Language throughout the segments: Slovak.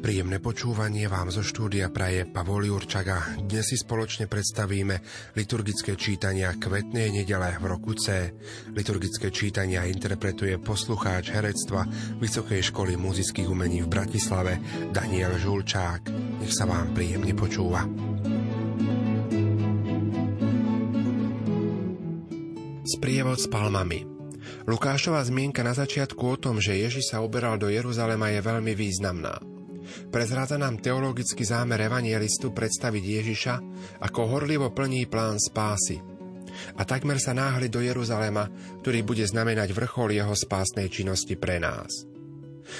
Príjemné počúvanie vám zo štúdia praje Pavol Jurčaga. Dnes si spoločne predstavíme liturgické čítania kvetnej nedele v roku C. Liturgické čítania interpretuje poslucháč herectva Vysokej školy muzických umení v Bratislave Daniel Žulčák. Nech sa vám príjemne počúva. Sprievod s palmami Lukášova zmienka na začiatku o tom, že Ježiš sa uberal do Jeruzalema je veľmi významná. Prezráda nám teologický zámer evangelistu predstaviť Ježiša, ako horlivo plní plán spásy. A takmer sa náhli do Jeruzalema, ktorý bude znamenať vrchol jeho spásnej činnosti pre nás.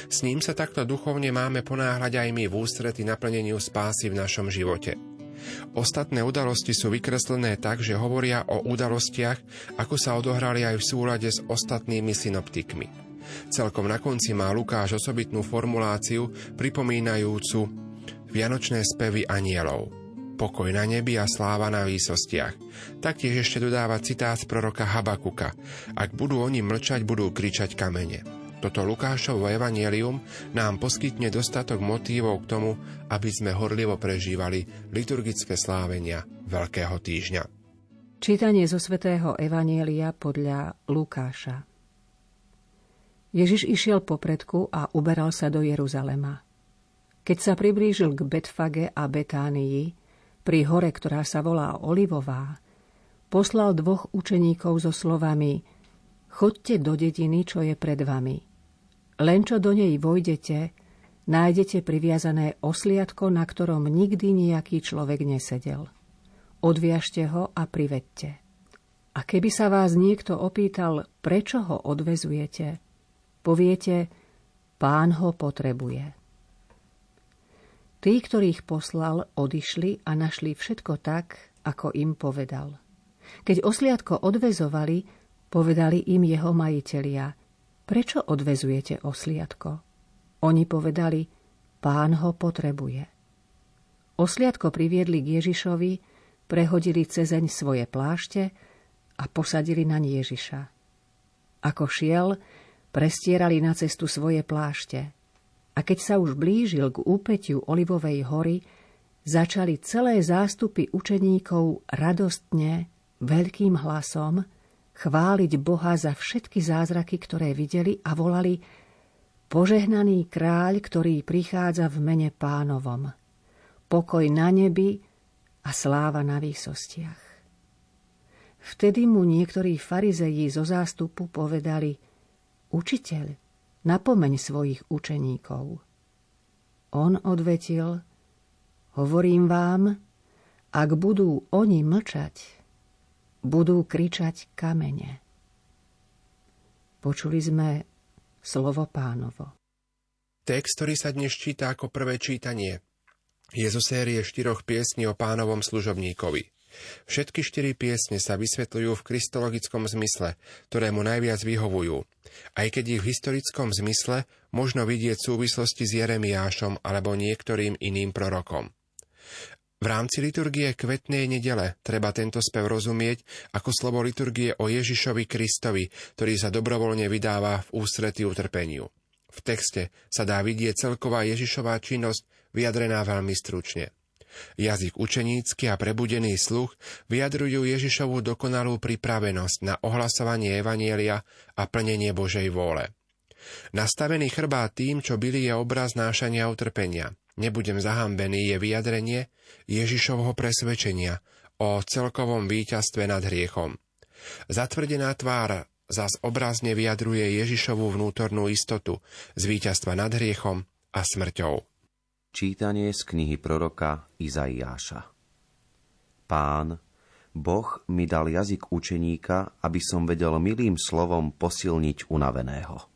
S ním sa takto duchovne máme ponáhľať aj my v ústrety naplneniu spásy v našom živote. Ostatné udalosti sú vykreslené tak, že hovoria o udalostiach, ako sa odohrali aj v súlade s ostatnými synoptikmi. Celkom na konci má Lukáš osobitnú formuláciu pripomínajúcu Vianočné spevy anielov. Pokoj na nebi a sláva na výsostiach. Taktiež ešte dodáva citát z proroka Habakuka. Ak budú oni mlčať, budú kričať kamene. Toto Lukášovo evanielium nám poskytne dostatok motívov k tomu, aby sme horlivo prežívali liturgické slávenia Veľkého týždňa. Čítanie zo svätého Evanielia podľa Lukáša. Ježiš išiel popredku a uberal sa do Jeruzalema. Keď sa priblížil k Betfage a Betánii, pri hore, ktorá sa volá Olivová, poslal dvoch učeníkov so slovami Chodte do dediny, čo je pred vami. Len čo do nej vojdete, nájdete priviazané osliadko, na ktorom nikdy nejaký človek nesedel. Odviažte ho a privedte. A keby sa vás niekto opýtal, prečo ho odvezujete, Poviete, pán ho potrebuje. Tí, ktorých poslal, odišli a našli všetko tak, ako im povedal. Keď osliadko odvezovali, povedali im jeho majitelia, prečo odvezujete osliadko? Oni povedali, pán ho potrebuje. Osliadko priviedli k Ježišovi, prehodili cezeň svoje plášte a posadili na Ježiša. Ako šiel, prestierali na cestu svoje plášte. A keď sa už blížil k úpetiu Olivovej hory, začali celé zástupy učeníkov radostne, veľkým hlasom, chváliť Boha za všetky zázraky, ktoré videli a volali Požehnaný kráľ, ktorý prichádza v mene pánovom. Pokoj na nebi a sláva na výsostiach. Vtedy mu niektorí farizeji zo zástupu povedali – Učiteľ, napomeň svojich učeníkov. On odvetil, hovorím vám, ak budú oni mlčať, budú kričať kamene. Počuli sme slovo pánovo. Text, ktorý sa dnes číta ako prvé čítanie, je zo série štyroch piesní o pánovom služobníkovi – Všetky štyri piesne sa vysvetľujú v kristologickom zmysle, ktorému najviac vyhovujú, aj keď ich v historickom zmysle možno vidieť súvislosti s Jeremiášom alebo niektorým iným prorokom. V rámci liturgie kvetnej nedele treba tento spev rozumieť ako slovo liturgie o Ježišovi Kristovi, ktorý sa dobrovoľne vydáva v ústretí utrpeniu. V texte sa dá vidieť celková Ježišová činnosť vyjadrená veľmi stručne. Jazyk učenícky a prebudený sluch vyjadrujú Ježišovú dokonalú pripravenosť na ohlasovanie Evanielia a plnenie Božej vôle. Nastavený chrbát tým, čo byli je obraz nášania utrpenia. Nebudem zahambený je vyjadrenie Ježišovho presvedčenia o celkovom víťazstve nad hriechom. Zatvrdená tvár zas obrazne vyjadruje Ježišovú vnútornú istotu z víťazstva nad hriechom a smrťou. Čítanie z knihy proroka Izaiáša Pán, Boh mi dal jazyk učeníka, aby som vedel milým slovom posilniť unaveného.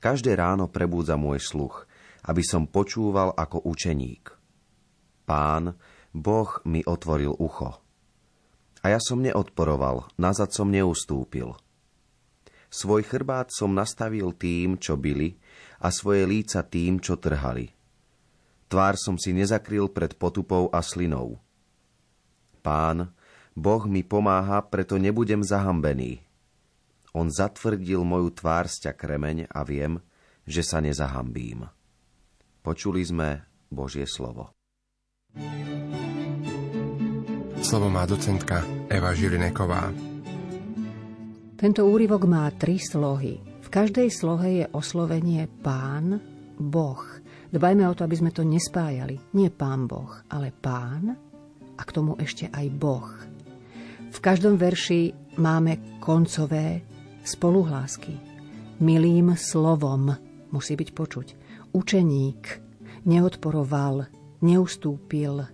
Každé ráno prebúdza môj sluch, aby som počúval ako učeník. Pán, Boh mi otvoril ucho. A ja som neodporoval, nazad som neustúpil. Svoj chrbát som nastavil tým, čo byli, a svoje líca tým, čo trhali. Tvár som si nezakryl pred potupou a slinou. Pán, Boh mi pomáha, preto nebudem zahambený. On zatvrdil moju tvár sťa kremeň a viem, že sa nezahambím. Počuli sme Božie slovo. Slovo má docentka Eva Žilineková. Tento úryvok má tri slohy. V každej slohe je oslovenie pán, boh. Dbajme o to, aby sme to nespájali. Nie pán boh, ale pán a k tomu ešte aj boh. V každom verši máme koncové spoluhlásky. Milým slovom musí byť počuť. Učeník neodporoval, neustúpil.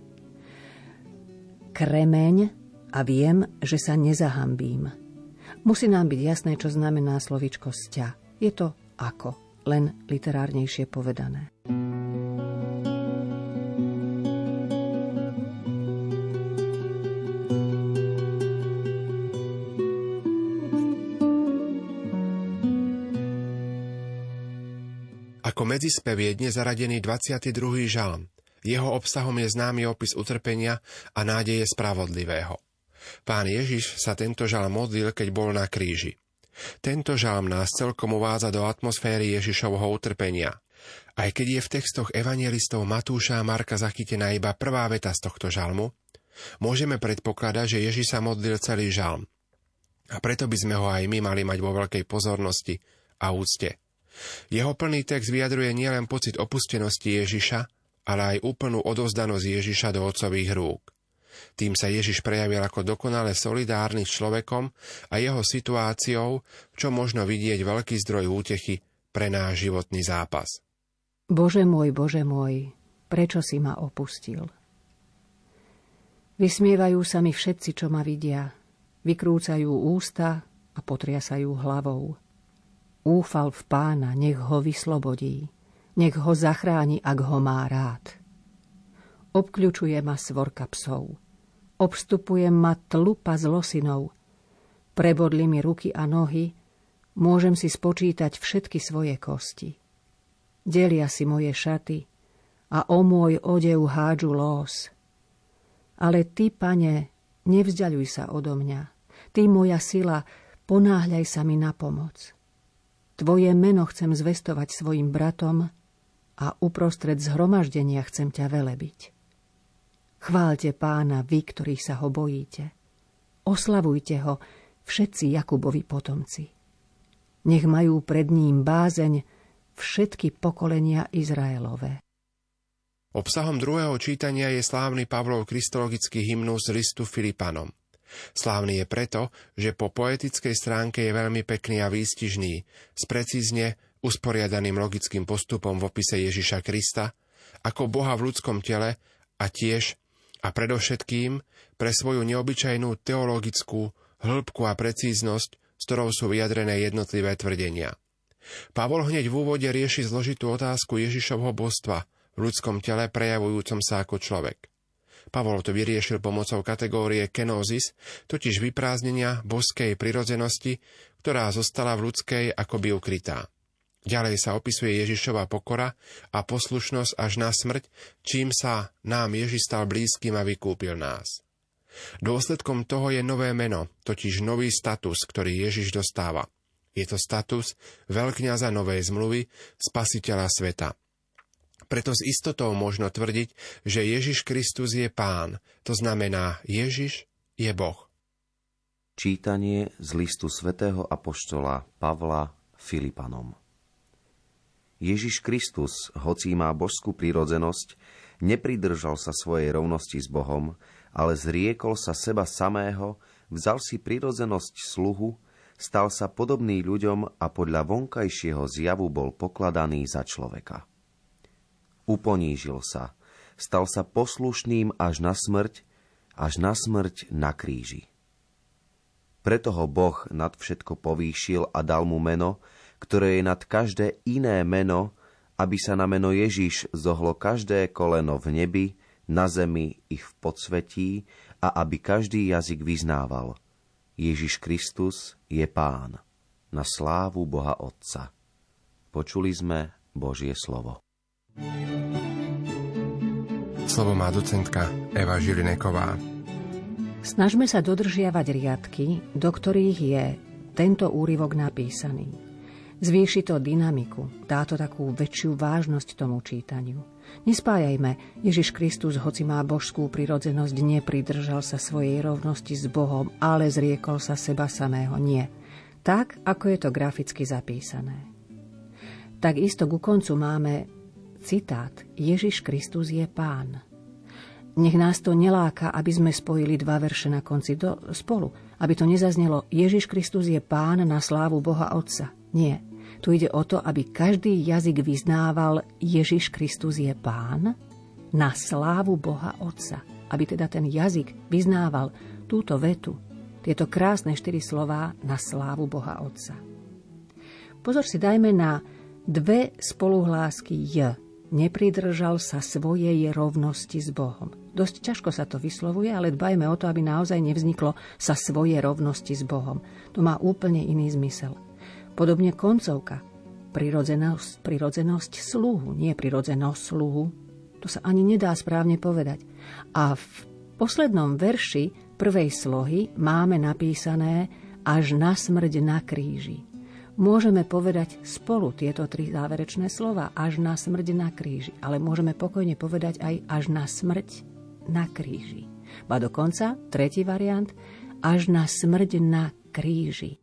Kremeň a viem, že sa nezahambím. Musí nám byť jasné, čo znamená slovičko sťa. Je to ako, len literárnejšie povedané. Medzispev je dnes zaradený 22. žalm. Jeho obsahom je známy opis utrpenia a nádeje spravodlivého. Pán Ježiš sa tento žal modlil, keď bol na kríži. Tento žalm nás celkom uvádza do atmosféry Ježišovho utrpenia. Aj keď je v textoch evangelistov Matúša a Marka zachytená iba prvá veta z tohto žalmu, môžeme predpokladať, že Ježiš sa modlil celý žalm. A preto by sme ho aj my mali mať vo veľkej pozornosti a úcte. Jeho plný text vyjadruje nielen pocit opustenosti Ježiša, ale aj úplnú odovzdanosť Ježiša do otcových rúk. Tým sa Ježiš prejavil ako dokonale solidárny s človekom a jeho situáciou, čo možno vidieť veľký zdroj útechy pre náš životný zápas. Bože môj, Bože môj, prečo si ma opustil? Vysmievajú sa mi všetci, čo ma vidia. Vykrúcajú ústa a potriasajú hlavou. Úfal v pána, nech ho vyslobodí. Nech ho zachráni, ak ho má rád. Obkľučuje ma svorka psov obstupuje ma tlupa z losinov. Prebodli mi ruky a nohy, môžem si spočítať všetky svoje kosti. Delia si moje šaty a o môj odev hádžu lós. Ale ty, pane, nevzdialuj sa odo mňa. Ty, moja sila, ponáhľaj sa mi na pomoc. Tvoje meno chcem zvestovať svojim bratom a uprostred zhromaždenia chcem ťa velebiť. Chválte pána, vy, ktorých sa ho bojíte. Oslavujte ho, všetci Jakubovi potomci. Nech majú pred ním bázeň všetky pokolenia Izraelové. Obsahom druhého čítania je slávny Pavlov kristologický hymnus listu Filipanom. Slávny je preto, že po poetickej stránke je veľmi pekný a výstižný, s precízne usporiadaným logickým postupom v opise Ježiša Krista, ako Boha v ľudskom tele a tiež a predovšetkým pre svoju neobyčajnú teologickú hĺbku a precíznosť, s ktorou sú vyjadrené jednotlivé tvrdenia. Pavol hneď v úvode rieši zložitú otázku Ježišovho božstva v ľudskom tele prejavujúcom sa ako človek. Pavol to vyriešil pomocou kategórie kenosis, totiž vyprázdnenia božskej prirodzenosti, ktorá zostala v ľudskej akoby ukrytá. Ďalej sa opisuje Ježišova pokora a poslušnosť až na smrť, čím sa nám Ježiš stal blízkym a vykúpil nás. Dôsledkom toho je nové meno, totiž nový status, ktorý Ježiš dostáva. Je to status veľkňaza novej zmluvy, spasiteľa sveta. Preto s istotou možno tvrdiť, že Ježiš Kristus je pán, to znamená Ježiš je Boh. Čítanie z listu svätého Apoštola Pavla Filipanom. Ježiš Kristus, hoci má božskú prírodzenosť, nepridržal sa svojej rovnosti s Bohom, ale zriekol sa seba samého, vzal si prírodzenosť sluhu, stal sa podobný ľuďom a podľa vonkajšieho zjavu bol pokladaný za človeka. Uponížil sa, stal sa poslušným až na smrť, až na smrť na kríži. Preto ho Boh nad všetko povýšil a dal mu meno, ktoré je nad každé iné meno, aby sa na meno Ježiš zohlo každé koleno v nebi, na zemi i v podsvetí a aby každý jazyk vyznával. Ježiš Kristus je Pán. na slávu Boha Otca. Počuli sme Božie slovo. Slovo má docentka Eva Žilineková. Snažme sa dodržiavať riadky, do ktorých je tento úryvok napísaný. Zvýši to dynamiku, dá to takú väčšiu vážnosť tomu čítaniu. Nespájajme, Ježiš Kristus, hoci má božskú prirodzenosť, nepridržal sa svojej rovnosti s Bohom, ale zriekol sa seba samého. Nie. Tak, ako je to graficky zapísané. Takisto ku koncu máme Citát Ježiš Kristus je pán. Nech nás to neláka, aby sme spojili dva verše na konci do, spolu. Aby to nezaznelo Ježiš Kristus je pán na slávu Boha Otca. Nie. Tu ide o to, aby každý jazyk vyznával Ježiš Kristus je pán na slávu Boha Otca. Aby teda ten jazyk vyznával túto vetu, tieto krásne štyri slová na slávu Boha Otca. Pozor si dajme na dve spoluhlásky J nepridržal sa svojej rovnosti s Bohom. Dosť ťažko sa to vyslovuje, ale dbajme o to, aby naozaj nevzniklo sa svoje rovnosti s Bohom. To má úplne iný zmysel. Podobne koncovka. Prirodzenosť, prirodzenosť sluhu, nie prirodzenosť sluhu. To sa ani nedá správne povedať. A v poslednom verši prvej slohy máme napísané až na smrť na kríži. Môžeme povedať spolu tieto tri záverečné slova až na smrť na kríži, ale môžeme pokojne povedať aj až na smrť na kríži. Ba dokonca, tretí variant, až na smrť na kríži.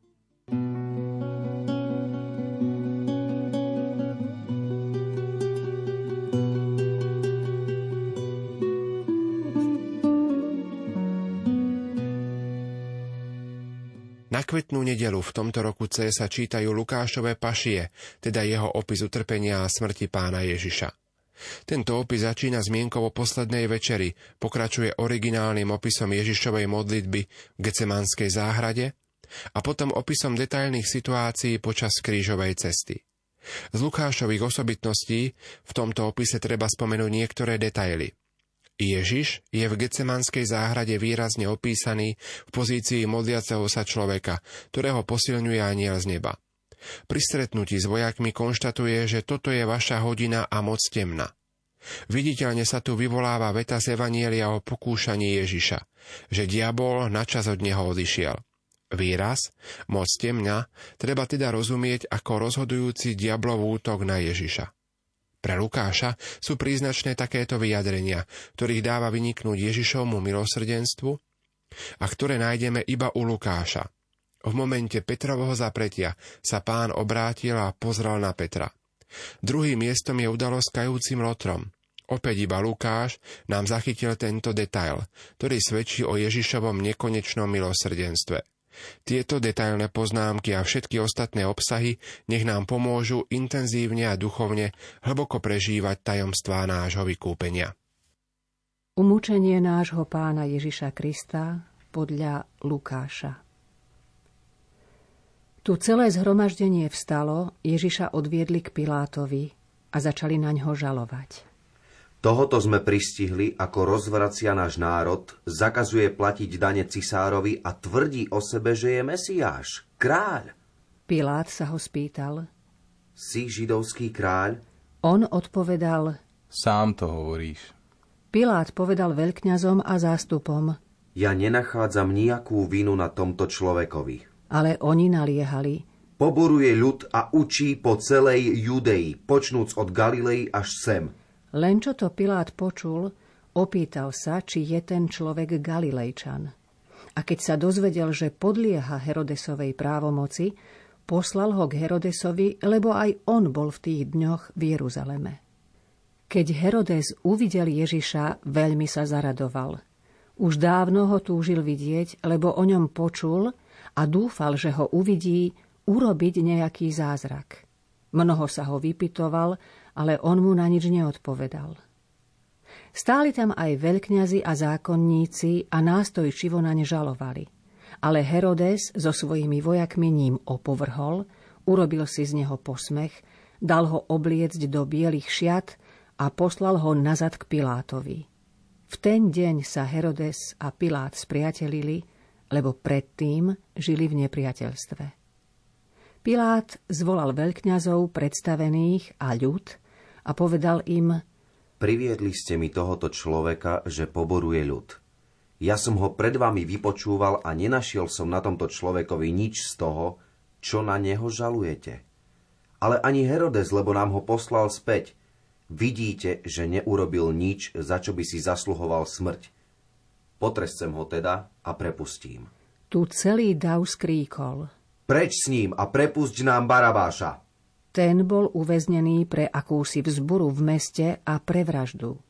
Na kvetnú nedelu v tomto roku C sa čítajú Lukášové pašie, teda jeho opis utrpenia a smrti pána Ježiša. Tento opis začína zmienkou o poslednej večeri, pokračuje originálnym opisom Ježišovej modlitby v Gecemanskej záhrade a potom opisom detailných situácií počas krížovej cesty. Z Lukášových osobitností v tomto opise treba spomenúť niektoré detaily – Ježiš je v Gecemanskej záhrade výrazne opísaný v pozícii modliaceho sa človeka, ktorého posilňuje aniel z neba. Pri stretnutí s vojakmi konštatuje, že toto je vaša hodina a moc temna. Viditeľne sa tu vyvoláva veta z Evanielia o pokúšaní Ježiša, že diabol načas od neho odišiel. Výraz, moc temňa, treba teda rozumieť ako rozhodujúci diablov útok na Ježiša. Pre Lukáša sú príznačné takéto vyjadrenia, ktorých dáva vyniknúť Ježišovmu milosrdenstvu a ktoré nájdeme iba u Lukáša. V momente Petrovho zapretia sa pán obrátil a pozrel na Petra. Druhým miestom je udalosť kajúcim lotrom. Opäť iba Lukáš nám zachytil tento detail, ktorý svedčí o Ježišovom nekonečnom milosrdenstve – tieto detailné poznámky a všetky ostatné obsahy nech nám pomôžu intenzívne a duchovne hlboko prežívať tajomstvá nášho vykúpenia. Umúčenie nášho pána Ježiša Krista podľa Lukáša Tu celé zhromaždenie vstalo, Ježiša odviedli k Pilátovi a začali na ňo žalovať. Tohoto sme pristihli, ako rozvracia náš národ, zakazuje platiť dane cisárovi a tvrdí o sebe, že je Mesiáš, kráľ. Pilát sa ho spýtal. Si židovský kráľ? On odpovedal. Sám to hovoríš. Pilát povedal veľkňazom a zástupom. Ja nenachádzam nejakú vinu na tomto človekovi. Ale oni naliehali. Poboruje ľud a učí po celej Judei, počnúc od Galilei až sem len čo to Pilát počul, opýtal sa, či je ten človek Galilejčan. A keď sa dozvedel, že podlieha Herodesovej právomoci, poslal ho k Herodesovi, lebo aj on bol v tých dňoch v Jeruzaleme. Keď Herodes uvidel Ježiša, veľmi sa zaradoval. Už dávno ho túžil vidieť, lebo o ňom počul a dúfal, že ho uvidí urobiť nejaký zázrak. Mnoho sa ho vypitoval ale on mu na nič neodpovedal. Stáli tam aj veľkňazi a zákonníci a nástojčivo na ne žalovali. Ale Herodes so svojimi vojakmi ním opovrhol, urobil si z neho posmech, dal ho obliecť do bielých šiat a poslal ho nazad k Pilátovi. V ten deň sa Herodes a Pilát spriatelili, lebo predtým žili v nepriateľstve. Pilát zvolal veľkňazov, predstavených a ľud a povedal im Priviedli ste mi tohoto človeka, že poboruje ľud. Ja som ho pred vami vypočúval a nenašiel som na tomto človekovi nič z toho, čo na neho žalujete. Ale ani Herodes, lebo nám ho poslal späť. Vidíte, že neurobil nič, za čo by si zasluhoval smrť. Potrescem ho teda a prepustím. Tu celý dav skríkol. Preč s ním a prepusť nám Barabáša. Ten bol uväznený pre akúsi vzburu v meste a pre vraždu.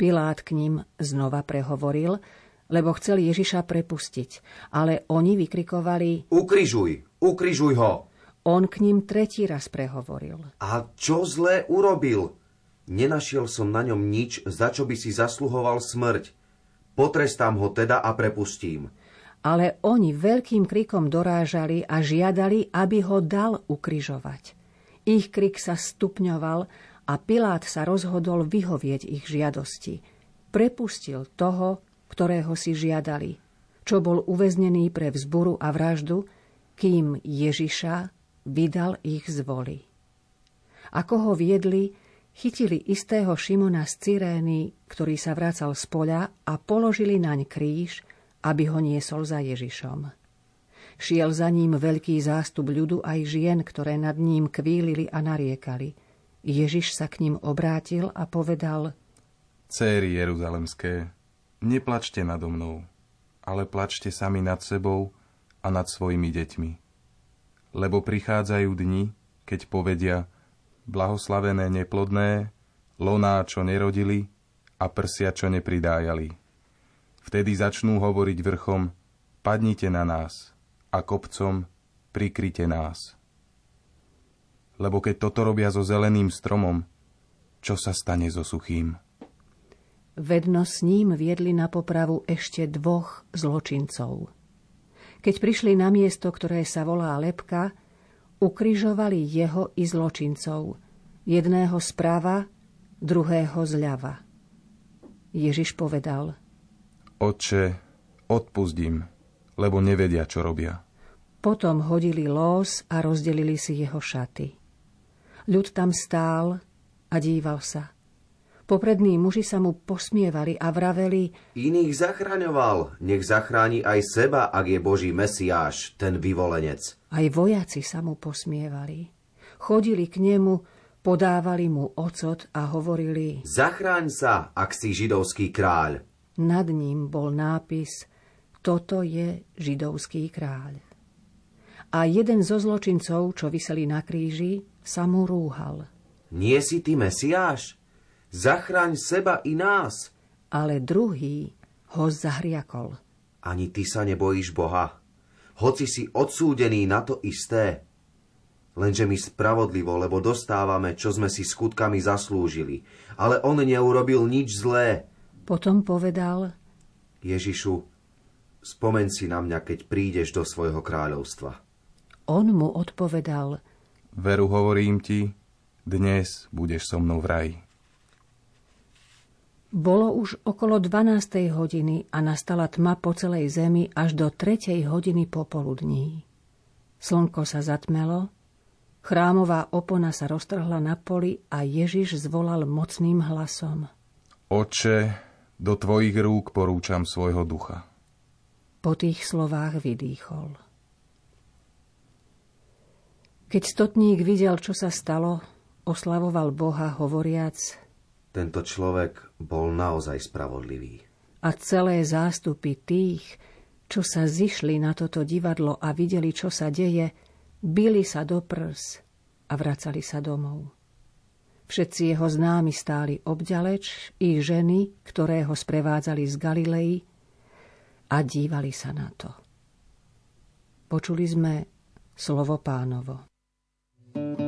Pilát k ním znova prehovoril, lebo chcel Ježiša prepustiť, ale oni vykrikovali Ukrižuj, ukrižuj ho! On k ním tretí raz prehovoril. A čo zlé urobil? Nenašiel som na ňom nič, za čo by si zasluhoval smrť. Potrestám ho teda a prepustím. Ale oni veľkým krikom dorážali a žiadali, aby ho dal ukrižovať. Ich krik sa stupňoval a Pilát sa rozhodol vyhovieť ich žiadosti. Prepustil toho, ktorého si žiadali, čo bol uväznený pre vzburu a vraždu, kým Ježiša vydal ich z voli. Ako ho viedli, chytili istého Šimona z Cyrény, ktorý sa vracal z poľa a položili naň kríž, aby ho niesol za Ježišom. Šiel za ním veľký zástup ľudu aj žien, ktoré nad ním kvílili a nariekali. Ježiš sa k ním obrátil a povedal Céry Jeruzalemské, neplačte nado mnou, ale plačte sami nad sebou a nad svojimi deťmi. Lebo prichádzajú dni, keď povedia blahoslavené neplodné, loná, čo nerodili a prsia, čo nepridájali. Vtedy začnú hovoriť vrchom, padnite na nás, a kopcom prikryte nás. Lebo keď toto robia so zeleným stromom, čo sa stane so suchým? Vedno s ním viedli na popravu ešte dvoch zločincov. Keď prišli na miesto, ktoré sa volá Lepka, ukrižovali jeho i zločincov, jedného sprava, druhého zľava. Ježiš povedal, Otče, odpustím, lebo nevedia, čo robia. Potom hodili lós a rozdelili si jeho šaty. Ľud tam stál a díval sa. Poprední muži sa mu posmievali a vraveli Iných zachraňoval, nech zachráni aj seba, ak je Boží Mesiáš, ten vyvolenec. Aj vojaci sa mu posmievali. Chodili k nemu, podávali mu ocot a hovorili Zachráň sa, ak si židovský kráľ. Nad ním bol nápis Toto je židovský kráľ a jeden zo zločincov, čo vyseli na kríži, sa mu rúhal. Nie si ty Mesiáš? Zachraň seba i nás. Ale druhý ho zahriakol. Ani ty sa nebojíš Boha, hoci si odsúdený na to isté. Lenže my spravodlivo, lebo dostávame, čo sme si skutkami zaslúžili. Ale on neurobil nič zlé. Potom povedal, Ježišu, spomen si na mňa, keď prídeš do svojho kráľovstva. On mu odpovedal, Veru hovorím ti, dnes budeš so mnou v raji. Bolo už okolo 12. hodiny a nastala tma po celej zemi až do 3. hodiny popoludní. Slnko sa zatmelo, chrámová opona sa roztrhla na poli a Ježiš zvolal mocným hlasom. Oče, do tvojich rúk porúčam svojho ducha. Po tých slovách vydýchol. Keď stotník videl, čo sa stalo, oslavoval Boha, hovoriac Tento človek bol naozaj spravodlivý. A celé zástupy tých, čo sa zišli na toto divadlo a videli, čo sa deje, bili sa do prs a vracali sa domov. Všetci jeho známi stáli obďaleč, i ženy, ktoré ho sprevádzali z Galilei a dívali sa na to. Počuli sme slovo pánovo. thank you